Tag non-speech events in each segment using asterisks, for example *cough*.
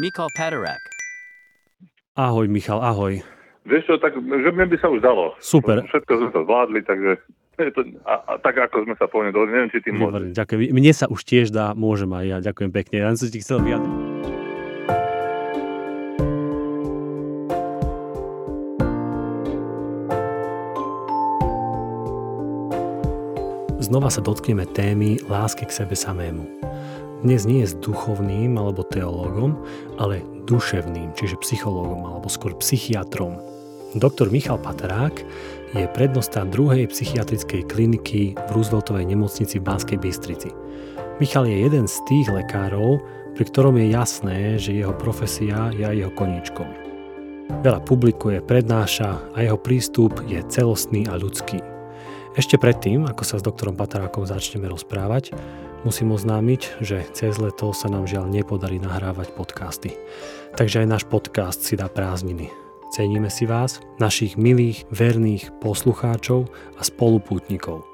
Michal Paterak. Ahoj Michal, ahoj. Vieš čo, tak že mne by sa už dalo. Super. Všetko sme to zvládli, takže to, a, a, tak ako sme sa povedali, dohodli, neviem, či tým môžem. Výborne, ďakujem. Mne sa už tiež dá, môžem aj ja. Ďakujem pekne. Ja som ti chcel vyjadriť. Znova sa dotkneme témy lásky k sebe samému. Dnes nie s duchovným alebo teológom, ale duševným, čiže psychológom alebo skôr psychiatrom. Doktor Michal Paterák je prednosta druhej psychiatrickej kliniky v Rooseveltovej nemocnici v Banskej Bystrici. Michal je jeden z tých lekárov, pri ktorom je jasné, že jeho profesia je aj jeho koníčkom. Veľa publikuje, prednáša a jeho prístup je celostný a ľudský. Ešte predtým, ako sa s doktorom Patarákom začneme rozprávať, musím oznámiť, že cez leto sa nám žiaľ nepodarí nahrávať podcasty. Takže aj náš podcast si dá prázdniny. Ceníme si vás, našich milých, verných poslucháčov a spolupútnikov.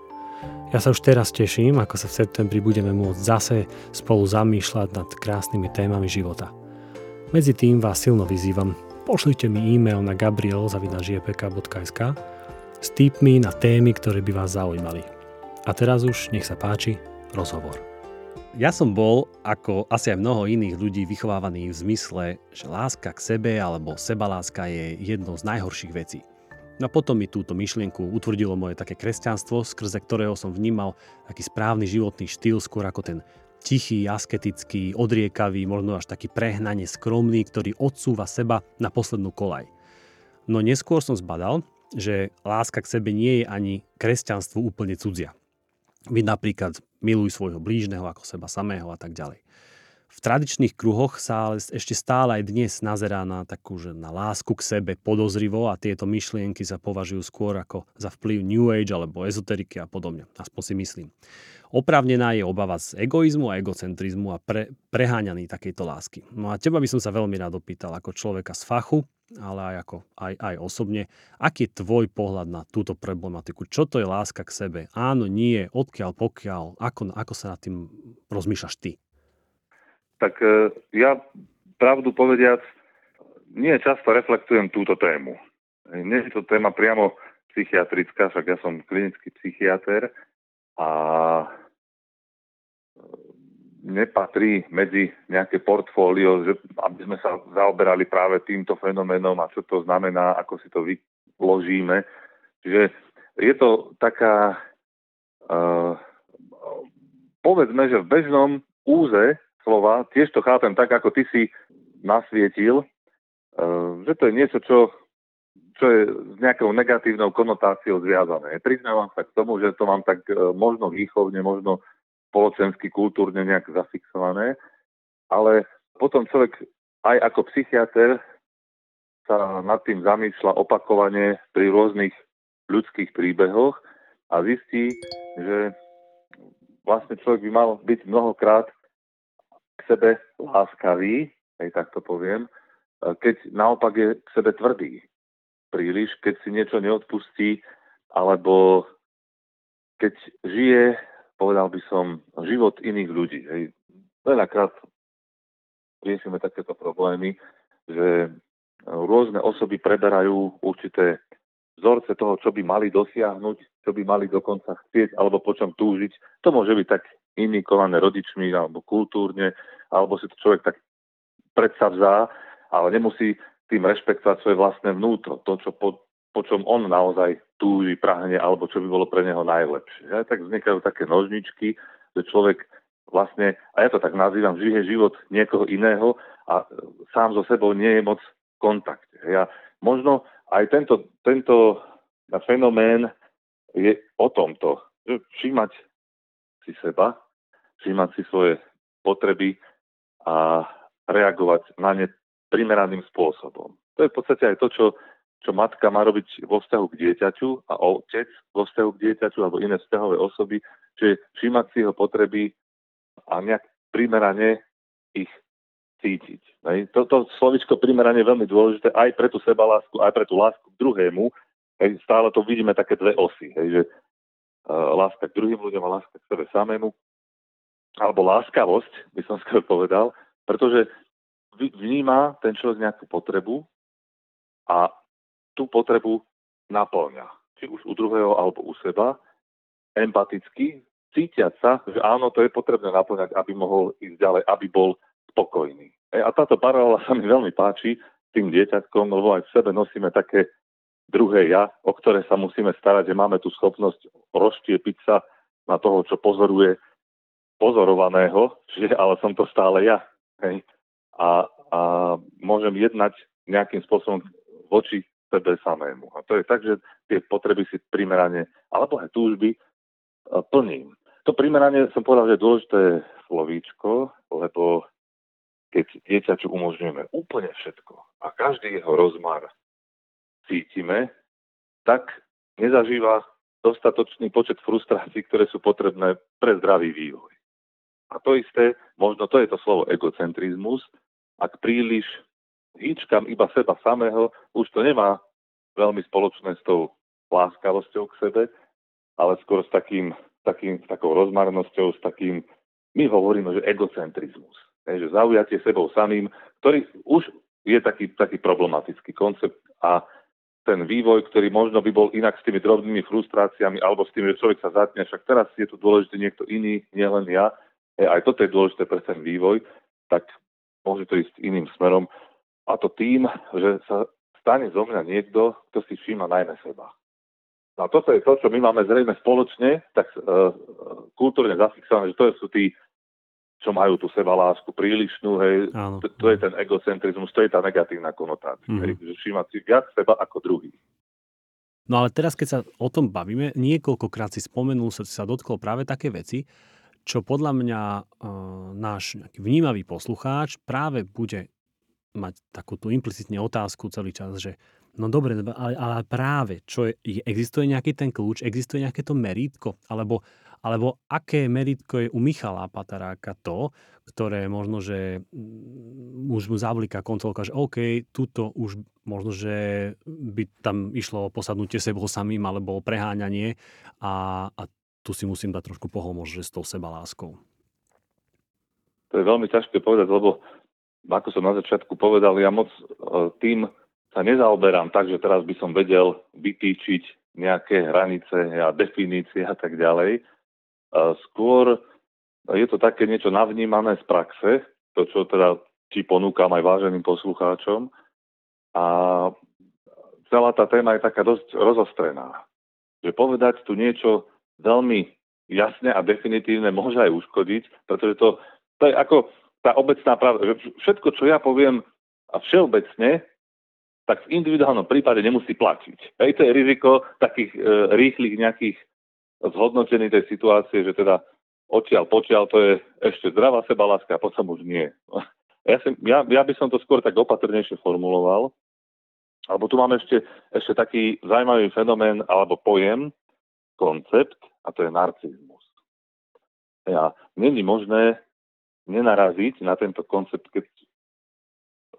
Ja sa už teraz teším, ako sa v septembri budeme môcť zase spolu zamýšľať nad krásnymi témami života. Medzi tým vás silno vyzývam, pošlite mi e-mail na gabriel.jpk.sk s tipmi na témy, ktoré by vás zaujímali. A teraz už, nech sa páči, rozhovor. Ja som bol, ako asi aj mnoho iných ľudí, vychovávaný v zmysle, že láska k sebe alebo sebaláska je jednou z najhorších vecí. No potom mi túto myšlienku utvrdilo moje také kresťanstvo, skrze ktorého som vnímal taký správny životný štýl, skôr ako ten tichý, asketický, odriekavý, možno až taký prehnane skromný, ktorý odsúva seba na poslednú kolaj. No neskôr som zbadal, že láska k sebe nie je ani kresťanstvu úplne cudzia. Vy napríklad miluj svojho blížneho ako seba samého a tak ďalej. V tradičných kruhoch sa ale ešte stále aj dnes nazerá na takú, že na lásku k sebe podozrivo a tieto myšlienky sa považujú skôr ako za vplyv New Age alebo ezoteriky a podobne. Aspoň si myslím. Oprávnená je obava z egoizmu a egocentrizmu a pre, preháňaný takejto lásky. No a teba by som sa veľmi rád opýtal ako človeka z fachu, ale aj, ako, aj, aj osobne. Aký je tvoj pohľad na túto problematiku? Čo to je láska k sebe? Áno, nie, odkiaľ, pokiaľ? Ako, ako sa nad tým rozmýšľaš ty? Tak e, ja pravdu povediac, nie často reflektujem túto tému. Nie je to téma priamo psychiatrická, však ja som klinický psychiatr a nepatrí medzi nejaké portfólio, že, aby sme sa zaoberali práve týmto fenoménom a čo to znamená, ako si to vyložíme. Čiže je to taká, uh, povedzme, že v bežnom úze slova, tiež to chápem tak, ako ty si nasvietil, uh, že to je niečo, čo, čo je s nejakou negatívnou konotáciou zviazané. Priznávam sa k tomu, že to mám tak uh, možno výchovne, možno spoločensky, kultúrne nejak zafixované, ale potom človek aj ako psychiatr sa nad tým zamýšľa opakovane pri rôznych ľudských príbehoch a zistí, že vlastne človek by mal byť mnohokrát k sebe láskavý, aj tak to poviem, keď naopak je k sebe tvrdý. Príliš, keď si niečo neodpustí, alebo keď žije povedal by som, život iných ľudí. Hej. Veľakrát riešime takéto problémy, že rôzne osoby preberajú určité vzorce toho, čo by mali dosiahnuť, čo by mali dokonca chcieť alebo po čom túžiť. To môže byť tak indikované rodičmi alebo kultúrne, alebo si to človek tak predsavzá, ale nemusí tým rešpektovať svoje vlastné vnútro, to, čo po, po čom on naozaj túži, prahne, alebo čo by bolo pre neho najlepšie. Ja, tak vznikajú také nožničky, že človek vlastne, a ja to tak nazývam, žije život niekoho iného a sám so sebou nie je moc v kontakte. Ja, možno aj tento, tento fenomén je o tomto, všímať si seba, všímať si svoje potreby a reagovať na ne primeraným spôsobom. To je v podstate aj to, čo čo matka má robiť vo vzťahu k dieťaťu a otec vo vzťahu k dieťaťu alebo iné vzťahové osoby, čiže všímať si jeho potreby a nejak primerane ich cítiť. Hej. Toto slovičko primerane je veľmi dôležité aj pre tú sebalásku, aj pre tú lásku k druhému. Hej. Stále to vidíme také dve osy, hej, že uh, láska k druhým ľuďom a láska k sebe samému. Alebo láskavosť, by som skôr povedal, pretože vníma ten človek nejakú potrebu a tú potrebu naplňa. Či už u druhého alebo u seba, empaticky, cítiať sa, že áno, to je potrebné naplňať, aby mohol ísť ďalej, aby bol spokojný. E, a táto paralela sa mi veľmi páči tým dieťatkom, lebo aj v sebe nosíme také druhé ja, o ktoré sa musíme starať, že máme tú schopnosť rozštiepiť sa na toho, čo pozoruje pozorovaného, čiže ale som to stále ja. Hej. A, a môžem jednať nejakým spôsobom voči sebe samému. A to je tak, že tie potreby si primerane, alebo aj túžby, e, plním. To primeranie som povedal, že je dôležité slovíčko, lebo keď dieťaču umožňujeme úplne všetko a každý jeho rozmar cítime, tak nezažíva dostatočný počet frustrácií, ktoré sú potrebné pre zdravý vývoj. A to isté, možno to je to slovo egocentrizmus, ak príliš hýčkam iba seba samého, už to nemá veľmi spoločné s tou láskavosťou k sebe, ale skôr s takým, takým, takou rozmarnosťou, s takým, my hovoríme, že egocentrizmus. Že zaujatie sebou samým, ktorý už je taký, taký problematický koncept a ten vývoj, ktorý možno by bol inak s tými drobnými frustráciami alebo s tým, že človek sa zatne, však teraz je tu dôležitý niekto iný, nielen ja, e, aj toto je dôležité pre ten vývoj, tak môže to ísť iným smerom. A to tým, že sa stane zo mňa niekto, kto si všíma najmä seba. No a toto je to, čo my máme zrejme spoločne, tak uh, kultúrne zafixované, že to sú tí čo majú tú sebalásku prílišnú, hej, Áno. to, to je ten egocentrizmus, to je tá negatívna konotácia, mm-hmm. hej, že všímať si viac seba ako druhý. No ale teraz, keď sa o tom bavíme, niekoľkokrát si spomenul, sa, sa dotkol práve také veci, čo podľa mňa e, náš nejaký vnímavý poslucháč práve bude mať takúto implicitne otázku celý čas, že no dobre, ale, ale práve, čo je, existuje nejaký ten kľúč, existuje nejaké to merítko, alebo alebo aké meritko je u Michala Pataráka to, ktoré možno, že mm, už mu zavlíka kontrolka, že OK, tuto už možno, že by tam išlo o posadnutie sebou samým alebo preháňanie a, a tu si musím dať trošku pohomôcť, že s tou sebaláskou. To je veľmi ťažké povedať, lebo ako som na začiatku povedal, ja moc e, tým sa nezaoberám tak, že teraz by som vedel vytýčiť nejaké hranice a definície a tak ďalej. Skôr je to také niečo navnímané z praxe, to, čo teda ti ponúkam aj váženým poslucháčom. A celá tá téma je taká dosť rozostrená. Že povedať tu niečo veľmi jasne a definitívne môže aj uškodiť, pretože to, to je ako tá obecná pravda, že všetko, čo ja poviem a všeobecne, tak v individuálnom prípade nemusí platiť. Hej, to je riziko takých e, rýchlych nejakých zhodnotení tej situácie, že teda odtiaľ potiaľ to je ešte zdravá sebaláska a potom už nie. Ja, si, ja, ja by som to skôr tak opatrnejšie formuloval, alebo tu máme ešte, ešte taký zaujímavý fenomén alebo pojem, koncept, a to je narcizmus. Ja, není možné nenaraziť na tento koncept, keď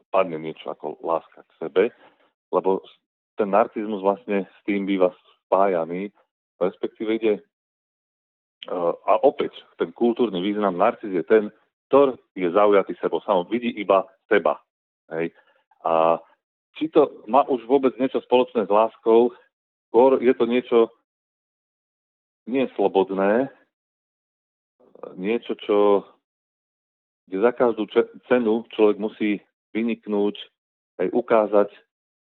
padne niečo ako láska k sebe, lebo ten narcizmus vlastne s tým býva spájaný respektíve ide uh, a opäť ten kultúrny význam narcis je ten, ktorý je zaujatý sebou samom, vidí iba seba. Hej. A či to má už vôbec niečo spoločné s láskou, skôr je to niečo nie slobodné, niečo, čo kde za každú cenu človek musí vyniknúť, aj ukázať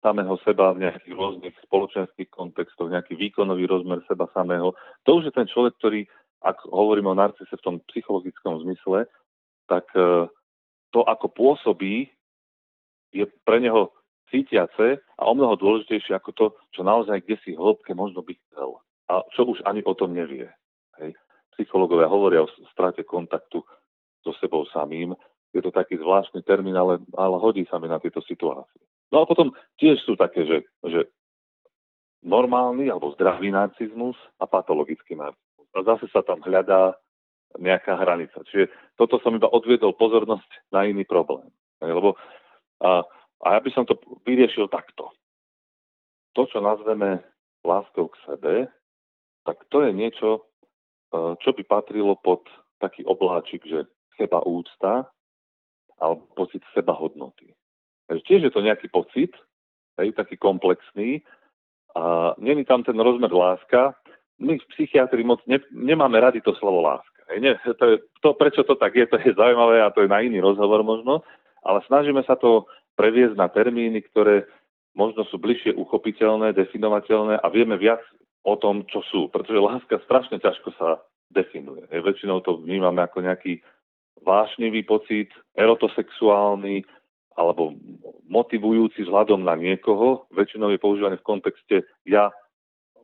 samého seba v nejakých rôznych spoločenských kontextoch, nejaký výkonový rozmer seba samého. To už je ten človek, ktorý, ak hovoríme o narcise v tom psychologickom zmysle, tak e, to, ako pôsobí, je pre neho cítiace a o mnoho dôležitejšie ako to, čo naozaj kde si hĺbke možno by chcel. A čo už ani o tom nevie. Hej. Psychológovia hovoria o strate kontaktu so sebou samým. Je to taký zvláštny termín, ale, ale hodí sa mi na tieto situácie. No a potom tiež sú také, že, že normálny alebo zdravý narcizmus a patologický narcizmus. A zase sa tam hľadá nejaká hranica. Čiže toto som iba odviedol pozornosť na iný problém. Lebo, a, a ja by som to vyriešil takto. To, čo nazveme láskou k sebe, tak to je niečo, e, čo by patrilo pod taký obláčik, že seba úcta alebo pocit seba hodnoty. Tiež je to nejaký pocit, hej, taký komplexný, a není tam ten rozmer láska. My v psychiatrii moc ne, nemáme radi to slovo láska. Hej, nie, to, je, to, prečo to tak je, to je zaujímavé a to je na iný rozhovor možno, ale snažíme sa to previesť na termíny, ktoré možno sú bližšie uchopiteľné, definovateľné a vieme viac o tom, čo sú. Pretože láska strašne ťažko sa definuje. Hej, väčšinou to vnímame ako nejaký vášnivý pocit, erotosexuálny, alebo motivujúci vzhľadom na niekoho, väčšinou je používaný v kontexte ja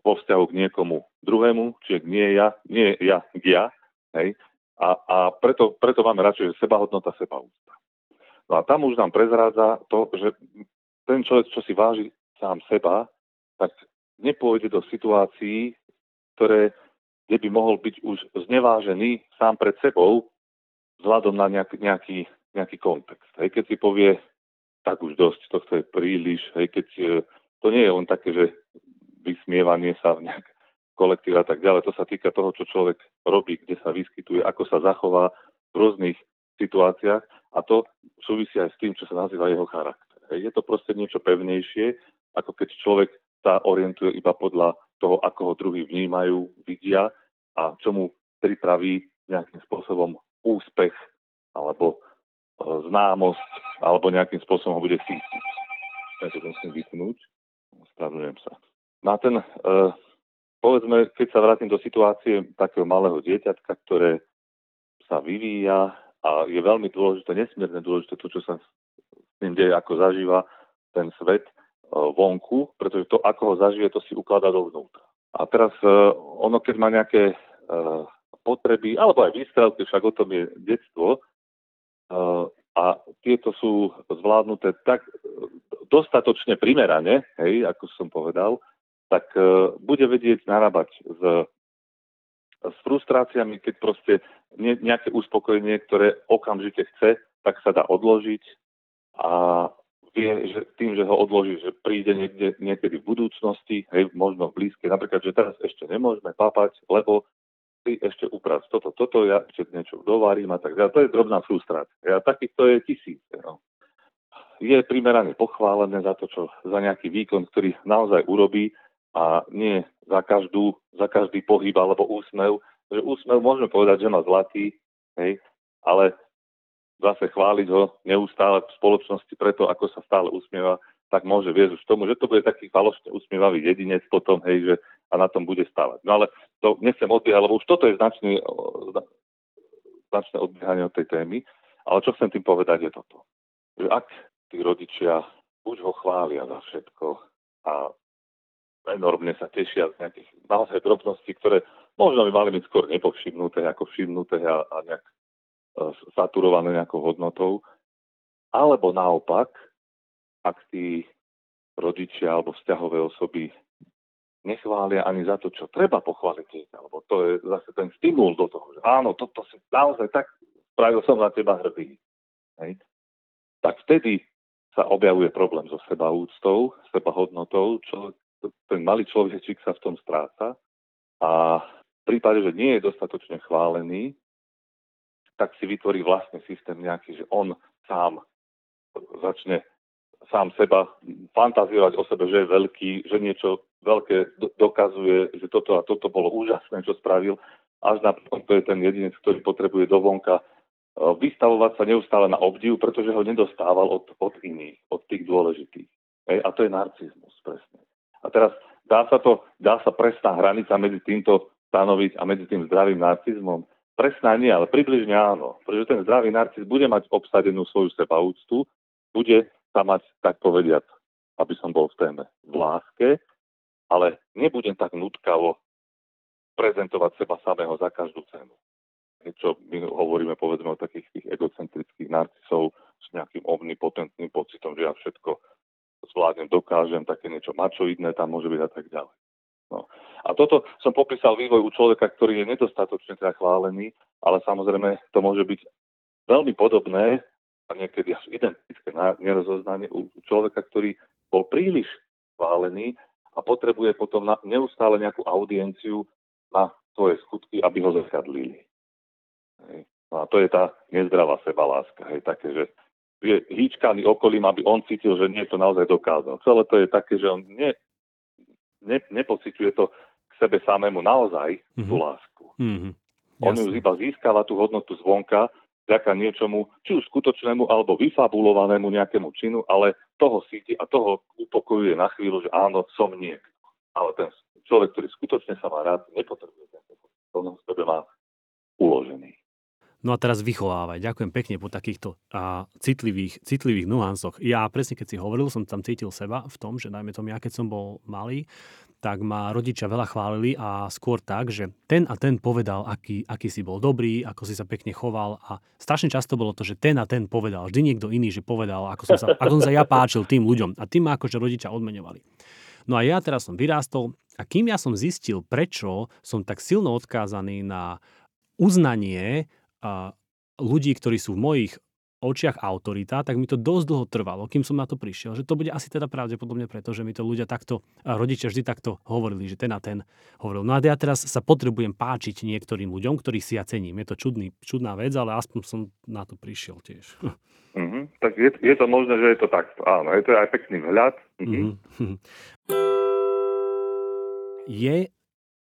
vo vzťahu k niekomu druhému, čiže nie ja, nie ja ja, hej, a, a preto, preto máme radšej sebahodnota, sebaúcta. No a tam už nám prezrádza to, že ten človek, čo si váži sám seba, tak nepôjde do situácií, ktoré, kde by mohol byť už znevážený sám pred sebou, vzhľadom na nejaký, nejaký nejaký kontext. Hej, keď si povie, tak už dosť, to je príliš, hej, keď to nie je len také, že vysmievanie sa v nejak kolektív a tak ďalej, to sa týka toho, čo človek robí, kde sa vyskytuje, ako sa zachová v rôznych situáciách a to súvisí aj s tým, čo sa nazýva jeho charakter. Hej, je to proste niečo pevnejšie, ako keď človek sa orientuje iba podľa toho, ako ho druhí vnímajú, vidia a čo mu pripraví nejakým spôsobom úspech alebo známosť alebo nejakým spôsobom ho bude cítiť. Ja to musím vypnúť. Spravujem sa. Na ten, uh, povedzme, keď sa vrátim do situácie takého malého dieťatka, ktoré sa vyvíja a je veľmi dôležité, nesmierne dôležité to, čo sa s ním deje, ako zažíva ten svet uh, vonku, pretože to, ako ho zažije, to si ukladá dovnútra. A teraz uh, ono, keď má nejaké potreby, alebo aj výstrelky, však o tom je detstvo, a tieto sú zvládnuté tak dostatočne primerane, hej, ako som povedal, tak uh, bude vedieť narábať s, s frustráciami, keď proste nie, nejaké uspokojenie, ktoré okamžite chce, tak sa dá odložiť a vie, že tým, že ho odloží, že príde niekde, niekedy v budúcnosti, hej, možno v blízkej, napríklad, že teraz ešte nemôžeme papať, lebo ty ešte uprac toto, toto, ja ešte niečo dovarím a tak ďalej. To je drobná frustrácia. A takýchto je tisíce. No. Je primerane pochválené za to, čo za nejaký výkon, ktorý naozaj urobí a nie za, každú, za každý pohyb alebo úsmev. Že úsmev môžeme povedať, že má zlatý, hej, ale zase chváliť ho neustále v spoločnosti preto, ako sa stále usmieva, tak môže viesť už tomu, že to bude taký falošne usmievavý jedinec potom, hej, že a na tom bude stávať. No ale to nechcem odbiehať, lebo už toto je značný, značné odbiehanie od tej témy. Ale čo chcem tým povedať je toto. Že ak tí rodičia buď ho chvália za všetko a enormne sa tešia z nejakých naozaj drobností, ktoré možno by mali byť skôr nepovšimnuté, ako všimnuté a, a nejak e, saturované nejakou hodnotou. Alebo naopak, ak tí rodičia alebo vzťahové osoby nechvália ani za to, čo treba pochváliť dieťa, lebo to je zase ten stimul do toho, že áno, toto si naozaj tak spravil som na teba hrdý. Hej. Tak vtedy sa objavuje problém so sebaúctou, sebahodnotou, čo ten malý človečík sa v tom stráca a v prípade, že nie je dostatočne chválený, tak si vytvorí vlastný systém nejaký, že on sám začne sám seba fantazovať o sebe, že je veľký, že niečo veľké dokazuje, že toto a toto bolo úžasné, čo spravil, až napríklad to je ten jedinec, ktorý potrebuje dovonka e, vystavovať sa neustále na obdiv, pretože ho nedostával od, od iných, od tých dôležitých. Hej? A to je narcizmus, presne. A teraz dá sa to, dá sa presná hranica medzi týmto stanoviť a medzi tým zdravým narcizmom? Presná nie, ale približne áno. Pretože ten zdravý narciz bude mať obsadenú svoju sebaúctu, bude sa mať, tak povediať, aby som bol v téme, v láske, ale nebudem tak nutkavo prezentovať seba samého za každú cenu. Čo my hovoríme, povedzme, o takých tých egocentrických narcisov s nejakým omnipotentným pocitom, že ja všetko zvládnem, dokážem, také niečo mačoidné tam môže byť a tak ďalej. No. A toto som popísal vývoj u človeka, ktorý je nedostatočne teda chválený, ale samozrejme to môže byť veľmi podobné a niekedy až identické nerozoznanie u človeka, ktorý bol príliš chválený a potrebuje potom na, neustále nejakú audienciu na svoje skutky, aby ho zasiadlili. Hej. No a to je tá nezdravá sebaláska. Hej, také, že je hýčkaný okolím, aby on cítil, že nie je to naozaj dokázal. Celé to je také, že on ne, ne, nepociťuje to k sebe samému naozaj mm-hmm. tú lásku. Mm-hmm. On ju iba získava tú hodnotu zvonka, vďaka niečomu, či už skutočnému alebo vyfabulovanému nejakému činu, ale toho síti a toho upokojuje na chvíľu, že áno, som niekto. Ale ten človek, ktorý skutočne sa má rád, nepotrebuje nejaké v sebe má uložený. No a teraz vychovávať. Ďakujem pekne po takýchto a, citlivých, citlivých nuansoch. Ja presne keď si hovoril, som tam cítil seba v tom, že najmä tomu ja keď som bol malý, tak ma rodičia veľa chválili a skôr tak, že ten a ten povedal, aký, aký si bol dobrý, ako si sa pekne choval a strašne často bolo to, že ten a ten povedal, vždy niekto iný, že povedal, ako som sa, ako som sa ja páčil tým ľuďom a tým ma akože rodičia odmeňovali. No a ja teraz som vyrástol a kým ja som zistil, prečo som tak silno odkázaný na uznanie ľudí, ktorí sú v mojich očiach autorita, tak mi to dosť dlho trvalo, kým som na to prišiel. Že to bude asi teda pravdepodobne preto, že mi to ľudia takto, rodičia vždy takto hovorili, že ten a ten hovoril. No a ja teraz sa potrebujem páčiť niektorým ľuďom, ktorých si ja cením. Je to čudný, čudná vec, ale aspoň som na to prišiel tiež. Mm-hmm. *laughs* Tak je, je to možné, že je to takto. Áno, je to aj pekný vhľad. Mm-hmm. Mm-hmm. *laughs* Je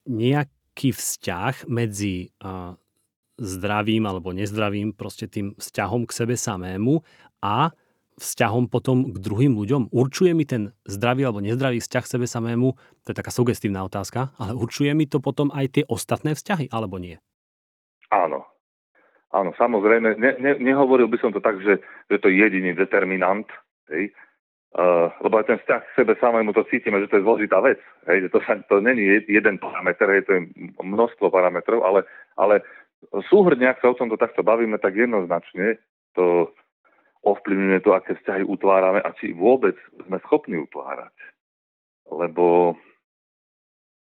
nejaký vzťah medzi uh, zdravým alebo nezdravým proste tým vzťahom k sebe samému a vzťahom potom k druhým ľuďom? Určuje mi ten zdravý alebo nezdravý vzťah sebe samému, to je taká sugestívna otázka, ale určuje mi to potom aj tie ostatné vzťahy, alebo nie? Áno. Áno, samozrejme. Ne, ne, nehovoril by som to tak, že, že to je jediný determinant, hej? Uh, lebo aj ten vzťah k sebe samému to cítime, že to je zložitá vec. Hej? Že to, sa, to není jeden parameter, hej? to je množstvo parametrov, ale, ale súhrne, ak sa o tomto takto bavíme, tak jednoznačne to ovplyvňuje to, aké vzťahy utvárame a či vôbec sme schopní utvárať. Lebo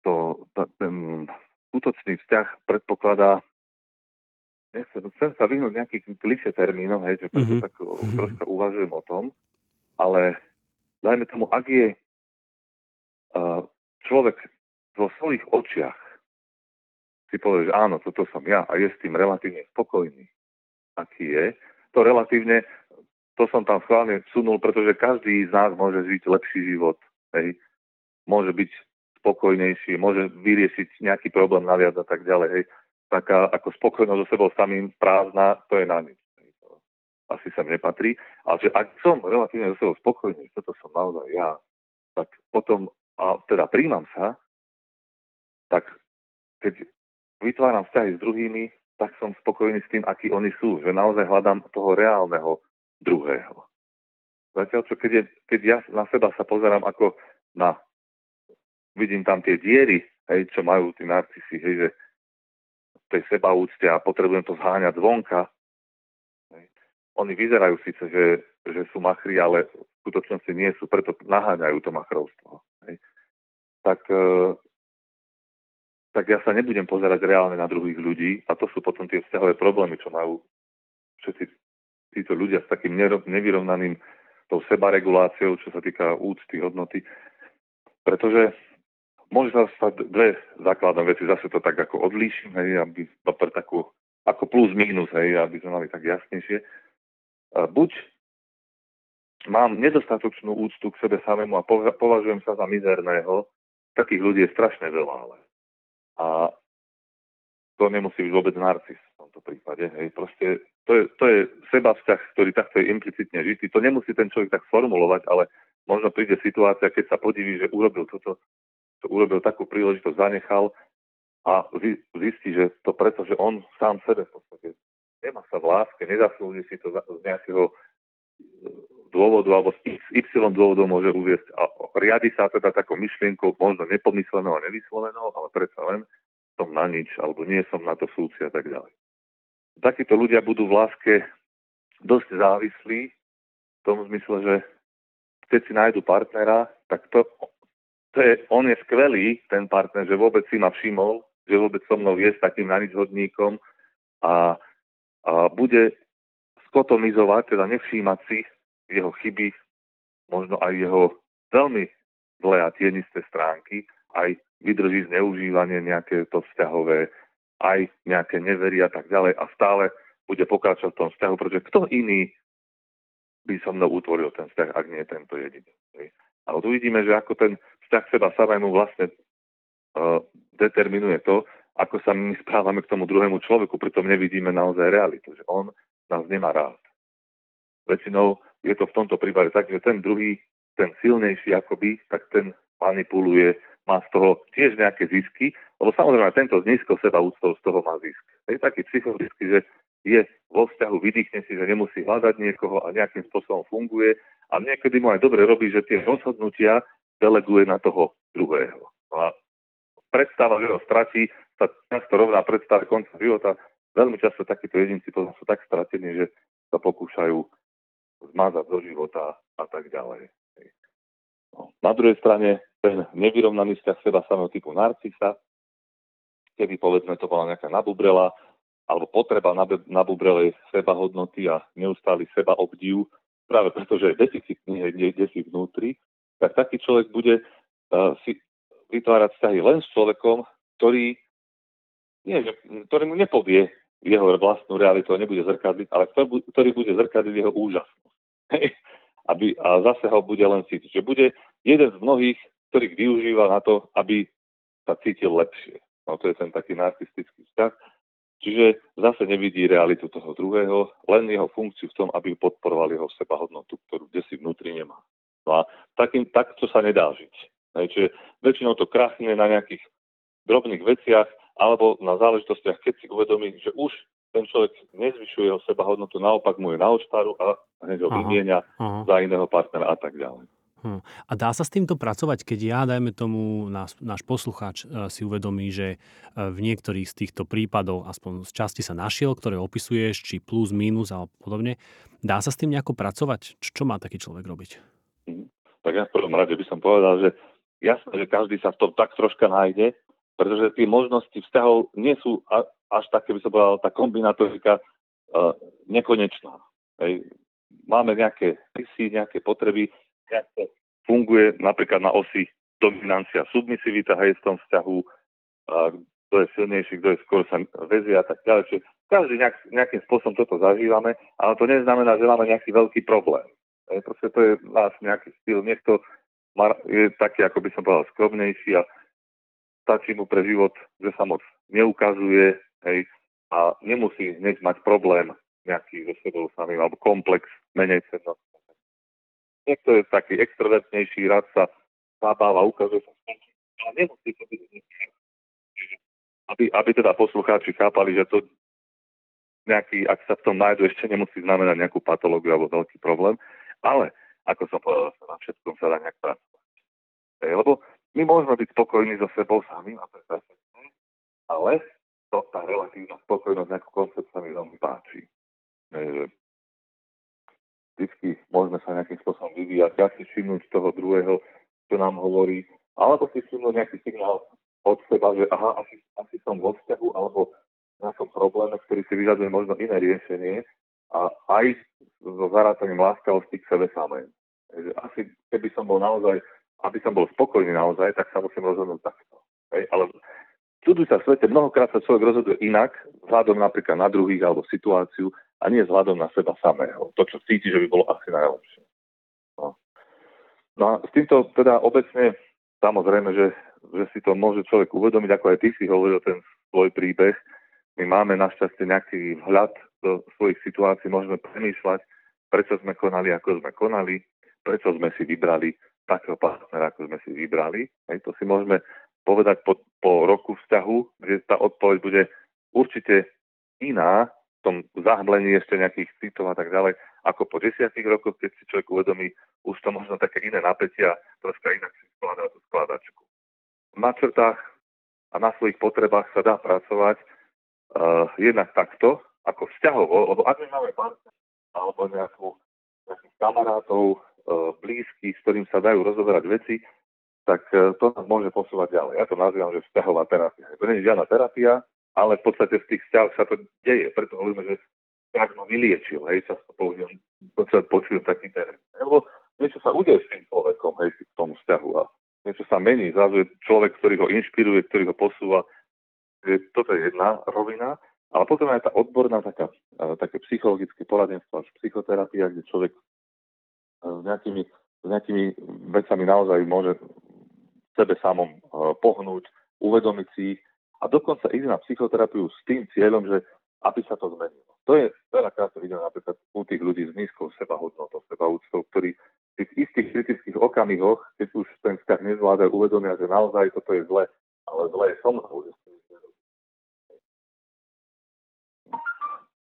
to, to, ten skutočný vzťah predpokladá nechcem, chcem sa vyhnúť nejakých kliše termínov, hej, že mm-hmm. tak troška uvažujem o tom, ale dajme tomu, ak je uh, človek vo svojich očiach si povie, že áno, toto som ja a je s tým relatívne spokojný, aký je, to relatívne, to som tam schválne vsunul, pretože každý z nás môže žiť lepší život. Hej. Môže byť spokojnejší, môže vyriešiť nejaký problém naviac a tak ďalej. Hej. Taká ako spokojnosť so sebou samým prázdna, to je na nič. Asi sa nepatrí. Ale že ak som relatívne so sebou spokojný, toto som naozaj ja, tak potom, a teda príjmam sa, tak keď vytváram vzťahy s druhými, tak som spokojný s tým, akí oni sú. Že naozaj hľadám toho reálneho druhého. Zatiaľ, čo keď, je, keď ja na seba sa pozerám ako na... Vidím tam tie diery, hej, čo majú tí narcisi, hej, že tej sebaúcte a potrebujem to zháňať zvonka. Hej. Oni vyzerajú síce, že, že sú machri, ale v skutočnosti nie sú, preto naháňajú to machrovstvo. Hej. Tak e, tak ja sa nebudem pozerať reálne na druhých ľudí a to sú potom tie vzťahové problémy, čo majú všetci títo ľudia s takým nevyrovnaným tou sebareguláciou, čo sa týka úcty, hodnoty. Pretože môže sa stať dve základné veci, zase to tak ako odlíšim, hej, aby to pre takú, ako plus minus, hej, aby sme mali tak jasnejšie. Buď mám nedostatočnú úctu k sebe samému a považujem sa za mizerného, takých ľudí je strašne veľa, ale a to nemusí byť vôbec narcis v tomto prípade. Hej. Proste to je, to je seba vzťah, ktorý takto je implicitne žitý. To nemusí ten človek tak formulovať, ale možno príde situácia, keď sa podiví, že urobil toto, to urobil takú príležitosť, zanechal a zistí, že to preto, že on sám sebe v podstate nemá sa v láske, nezaslúži si to z nejakého dôvodu alebo z Y dôvodov môže uviesť a riadi sa teda takou myšlienkou, možno nepomyslenou a nevyslovenou, ale predsa len som na nič, alebo nie som na to súci a tak ďalej. Takíto ľudia budú v láske dosť závislí v tom zmysle, že keď si nájdu partnera, tak to, to je, on je skvelý, ten partner, že vôbec si ma všimol, že vôbec so mnou je s takým na a, a bude skotomizovať, teda nevšímať si jeho chyby, možno aj jeho veľmi zlé a tienisté stránky, aj vydrží zneužívanie nejaké to vzťahové, aj nejaké nevery a tak ďalej a stále bude pokračovať v tom vzťahu, pretože kto iný by so mnou utvoril ten vzťah, ak nie tento jediný. Ale tu vidíme, že ako ten vzťah seba samému vlastne uh, determinuje to, ako sa my správame k tomu druhému človeku, pritom nevidíme naozaj realitu, že on nás nemá rád. Väčšinou je to v tomto prípade tak, že ten druhý, ten silnejší akoby, tak ten manipuluje, má z toho tiež nejaké zisky, lebo samozrejme tento z nízko seba úctou z toho má zisk. Je taký psychologický, že je vo vzťahu, vydýchne si, že nemusí hľadať niekoho a nejakým spôsobom funguje a niekedy mu aj dobre robí, že tie rozhodnutia deleguje na toho druhého. No a predstava, že ho stratí, sa často rovná predstave konca života. Veľmi často takíto jedinci potom sú tak stratení, že sa pokúšajú zmazať zo života a tak ďalej. No. Na druhej strane ten nevyrovnaný vzťah seba samého typu narcisa, kedy povedzme to bola nejaká nabubrela, alebo potreba nabubrelej seba hodnoty a neustály seba obdiv, práve preto, že je deficitný niekde si vnútri, tak taký človek bude uh, si vytvárať vzťahy len s človekom, ktorý nie, že, ktorý mu nepovie jeho vlastnú realitu nebude zrkadliť, ale ktorý bude zrkadliť jeho úžasnosť. *laughs* aby, a zase ho bude len cítiť. Že bude jeden z mnohých, ktorých využíva na to, aby sa cítil lepšie. No to je ten taký narcistický vzťah. Čiže zase nevidí realitu toho druhého, len jeho funkciu v tom, aby podporoval jeho sebahodnotu, ktorú kde si vnútri nemá. No a takým, takto sa nedá žiť. Čiže väčšinou to krachne na nejakých drobných veciach, alebo na záležitostiach, keď si uvedomí, že už ten človek nezvyšuje jeho seba hodnotu, naopak mu je na očtáru a hneď ho vymienia za iného partnera a tak ďalej. Hm. A dá sa s týmto pracovať, keď ja, dajme tomu, náš, náš poslucháč e, si uvedomí, že e, v niektorých z týchto prípadov, aspoň z časti sa našiel, ktoré opisuješ, či plus, minus alebo podobne, dá sa s tým nejako pracovať? Čo má taký človek robiť? Hm. Tak ja v prvom rade by som povedal, že jasné, že každý sa v tom tak troška nájde, pretože tie možnosti vzťahov nie sú až také, by som povedal, tá kombinatorika uh, nekonečná. Hej. Máme nejaké rysy, nejaké potreby, nejak funguje napríklad na osi dominancia, submisivita, hej, v tom vzťahu, uh, kto je silnejší, kto je skôr sa vezie a tak ďalej. Každý nejak, nejakým spôsobom toto zažívame, ale to neznamená, že máme nejaký veľký problém. Hej, proste to je náš nejaký styl. Niekto je taký, ako by som povedal, skromnejší a stačí mu pre život, že sa moc neukazuje hej, a nemusí hneď mať problém nejaký so sebou samým alebo komplex menej cennosti. Niekto je taký extrovertnejší, rád sa zabáva, ukazuje sa ale nemusí to byť aby, aby teda poslucháči chápali, že to nejaký, ak sa v tom nájdu, ešte nemusí znamenať nejakú patológiu alebo veľký problém, ale ako som povedal, na všetkom sa dá nejak pracovať. Lebo my môžeme byť spokojní so sebou samým a to je ale to, tá relatívna spokojnosť, ako koncept sa mi veľmi páči. vždycky môžeme sa nejakým spôsobom vyvíjať, ja si všimnúť toho druhého, čo nám hovorí, alebo si všimnúť nejaký signál od seba, že aha, asi, asi som vo vzťahu, alebo na som probléme, ktorý si vyžaduje možno iné riešenie a aj so zarátaním láskavosti k sebe samej. Asi keby som bol naozaj aby som bol spokojný naozaj, tak sa musím rozhodnúť takto. Hej? Ale čuduj sa svete, mnohokrát sa človek rozhoduje inak, vzhľadom napríklad na druhých alebo situáciu a nie vzhľadom na seba samého. To, čo cíti, že by bolo asi najlepšie. No. no a s týmto teda obecne, samozrejme, že, že si to môže človek uvedomiť, ako aj ty si hovoril ten svoj príbeh. My máme našťastie nejaký vhľad do svojich situácií, môžeme premýšľať, prečo sme konali, ako sme konali, prečo sme si vybrali takého partnera, ako sme si vybrali. Hej, to si môžeme povedať po, po roku vzťahu, že tá odpoveď bude určite iná, v tom zahblení ešte nejakých citov a tak ďalej, ako po desiatich rokoch, keď si človek uvedomí už to možno také iné napätia, troška inak si skladá tú skladačku. Na črtách a na svojich potrebách sa dá pracovať uh, jednak takto, ako vzťahovo, lebo ak my máme partner alebo nejakú, nejakých kamarátov, blízky, s ktorým sa dajú rozoberať veci, tak e, to nás môže posúvať ďalej. Ja to nazývam, že vzťahová terapia. To nie je žiadna terapia, ale v podstate v tých vzťahoch sa to deje. Preto hovoríme, že vzťah ma vyliečil. Hej, často použijem, počujem taký terén. Lebo niečo sa udeje s tým človekom, hej, v tom vzťahu a niečo sa mení. Zrazu je človek, ktorý ho inšpiruje, ktorý ho posúva. Toto je jedna rovina. Ale potom aj tá odborná taká, také psychologické poradenstvo až psychoterapia, kde človek s nejakými, s nejakými vecami naozaj môže sebe samom pohnúť, uvedomiť si ich a dokonca ísť na psychoterapiu s tým cieľom, že aby sa to zmenilo. To je veľakrát to vidím napríklad u tých ľudí s nízkou sebahodnotou, sebaúctou, ktorí v tých istých kritických okamihoch, keď už ten vzťah nezvládajú, uvedomia, že naozaj toto je zle, ale zle je so mnou, že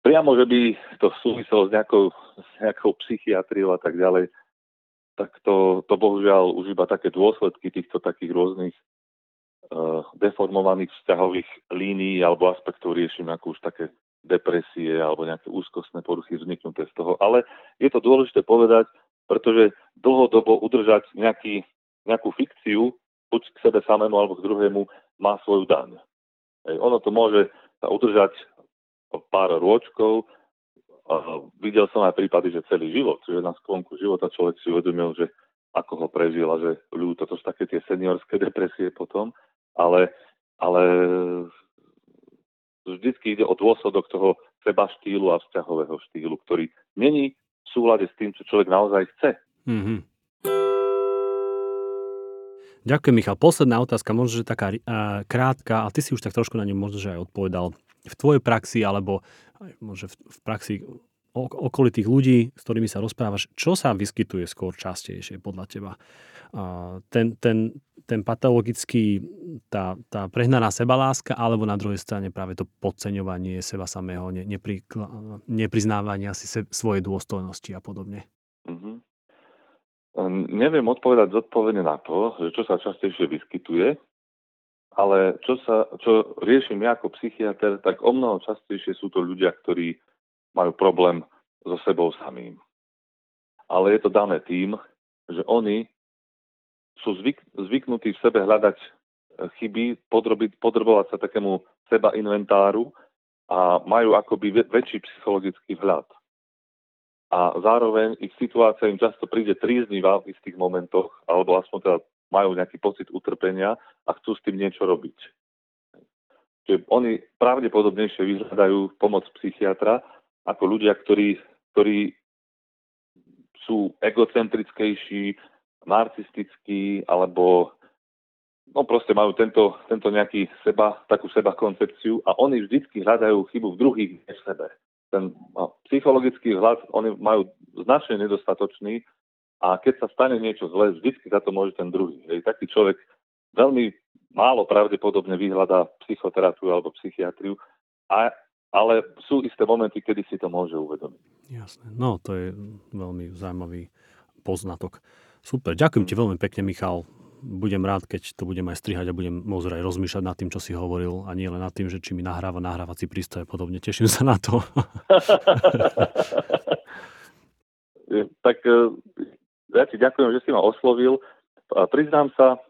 priamo, že by to súviselo s nejakou, s nejakou psychiatriou a tak ďalej, tak to, to bohužiaľ už iba také dôsledky týchto takých rôznych uh, deformovaných vzťahových línií alebo aspektov riešim ako už také depresie alebo nejaké úzkostné poruchy vzniknuté z toho. Ale je to dôležité povedať, pretože dlhodobo udržať nejaký, nejakú fikciu, buď k sebe samému alebo k druhému, má svoju daň. Hej, ono to môže sa udržať pár rôčkov. A videl som aj prípady, že celý život, že na sklonku života človek si uvedomil, že ako ho prežil a že ľúto, to sú také tie seniorské depresie potom, ale, ale vždycky ide o dôsledok toho seba štýlu a vzťahového štýlu, ktorý není v súlade s tým, čo človek naozaj chce. Mm-hmm. Ďakujem, Michal. Posledná otázka, možno, že taká uh, krátka, a ty si už tak trošku na ňu možno, že aj odpovedal v tvojej praxi alebo možno v, praxi okolitých ľudí, s ktorými sa rozprávaš, čo sa vyskytuje skôr častejšie podľa teba? Ten, ten, ten patologický, tá, tá prehnaná sebaláska, alebo na druhej strane práve to podceňovanie seba samého, ne, nepri, nepriznávania si se, svojej dôstojnosti a podobne? Mm-hmm. Neviem odpovedať zodpovedne na to, že čo sa častejšie vyskytuje, ale čo, sa, čo riešim ja ako psychiatr, tak o mnoho častejšie sú to ľudia, ktorí majú problém so sebou samým. Ale je to dané tým, že oni sú zvyk, zvyknutí v sebe hľadať e, chyby, podrobiť, podrobovať sa takému seba inventáru a majú akoby väčší psychologický vhľad. A zároveň ich situácia im často príde tríznivá v istých momentoch, alebo aspoň teda majú nejaký pocit utrpenia a chcú s tým niečo robiť. Čiže oni pravdepodobnejšie vyhľadajú pomoc psychiatra ako ľudia, ktorí, ktorí sú egocentrickejší, narcistickí alebo no proste majú tento, tento nejaký seba, takú seba koncepciu a oni vždycky hľadajú chybu v druhých, než sebe. Ten psychologický hľad oni majú značne nedostatočný a keď sa stane niečo zlé, vždycky za to môže ten druhý. Hej. Taký človek veľmi málo pravdepodobne vyhľadá psychoterapiu alebo psychiatriu, a, ale sú isté momenty, kedy si to môže uvedomiť. Jasné. No, to je veľmi zaujímavý poznatok. Super. Ďakujem ti veľmi pekne, Michal. Budem rád, keď to budem aj strihať a budem môcť aj rozmýšľať nad tým, čo si hovoril a nie len nad tým, že či mi nahráva nahrávací prístroj a podobne. Teším sa na to. *laughs* *laughs* tak ja ti ďakujem, že si ma oslovil. A priznám sa,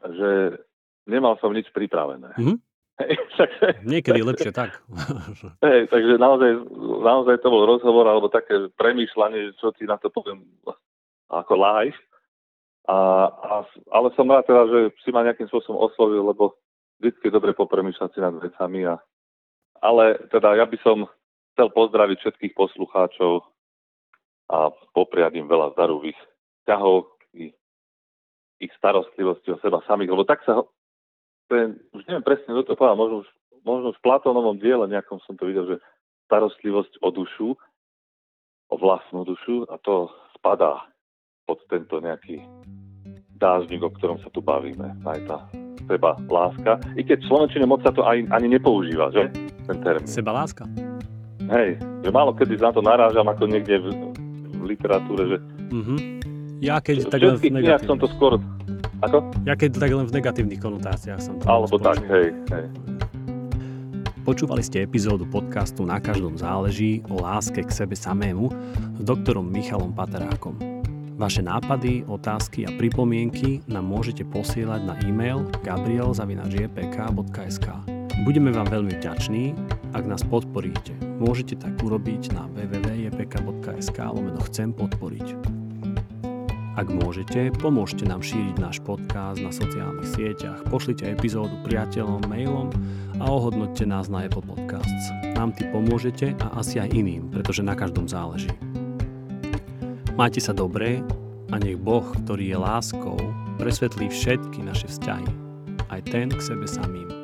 že nemal som nič pripravené. *laughs* Mm-hmm. Takže, Niekedy lepšie tak. *laughs* Hej, takže naozaj, naozaj to bol rozhovor alebo také premýšľanie, čo ti na to poviem ako live. A, a, ale som rád teda, že si ma nejakým spôsobom oslovil, lebo vždy je dobre popremýšľať si nad vecami. A, ale teda ja by som chcel pozdraviť všetkých poslucháčov a popriať im veľa zdaru v ich ťahov, ich, starostlivosti o seba samých, lebo tak sa, je, už neviem presne, kto to povedal, možno už, možno už v Platónovom diele nejakom som to videl, že starostlivosť o dušu, o vlastnú dušu a to spadá pod tento nejaký dážnik, o ktorom sa tu bavíme. Aj tá seba láska. I keď v Slovenčine moc sa to aj, ani nepoužíva, že? Ten termín. Seba láska. Hej, že málo kedy na to narážam ako niekde v, literatúre, že... Mm-hmm. Ja keď tak len v negatívnych. som to skôr... Ako? Ja keď tak len v negatívnych konotáciách som to Alebo tak, hej, hej. Počúvali ste epizódu podcastu Na každom záleží o láske k sebe samému s doktorom Michalom Paterákom. Vaše nápady, otázky a pripomienky nám môžete posielať na e-mail gabriel.jpk.sk Budeme vám veľmi vďační, ak nás podporíte. Môžete tak urobiť na www.jpk.sk lomeno chcem podporiť. Ak môžete, pomôžte nám šíriť náš podcast na sociálnych sieťach, pošlite epizódu priateľom, mailom a ohodnoťte nás na Apple Podcasts. Nám ty pomôžete a asi aj iným, pretože na každom záleží. Majte sa dobre a nech Boh, ktorý je láskou, presvetlí všetky naše vzťahy, aj ten k sebe samým.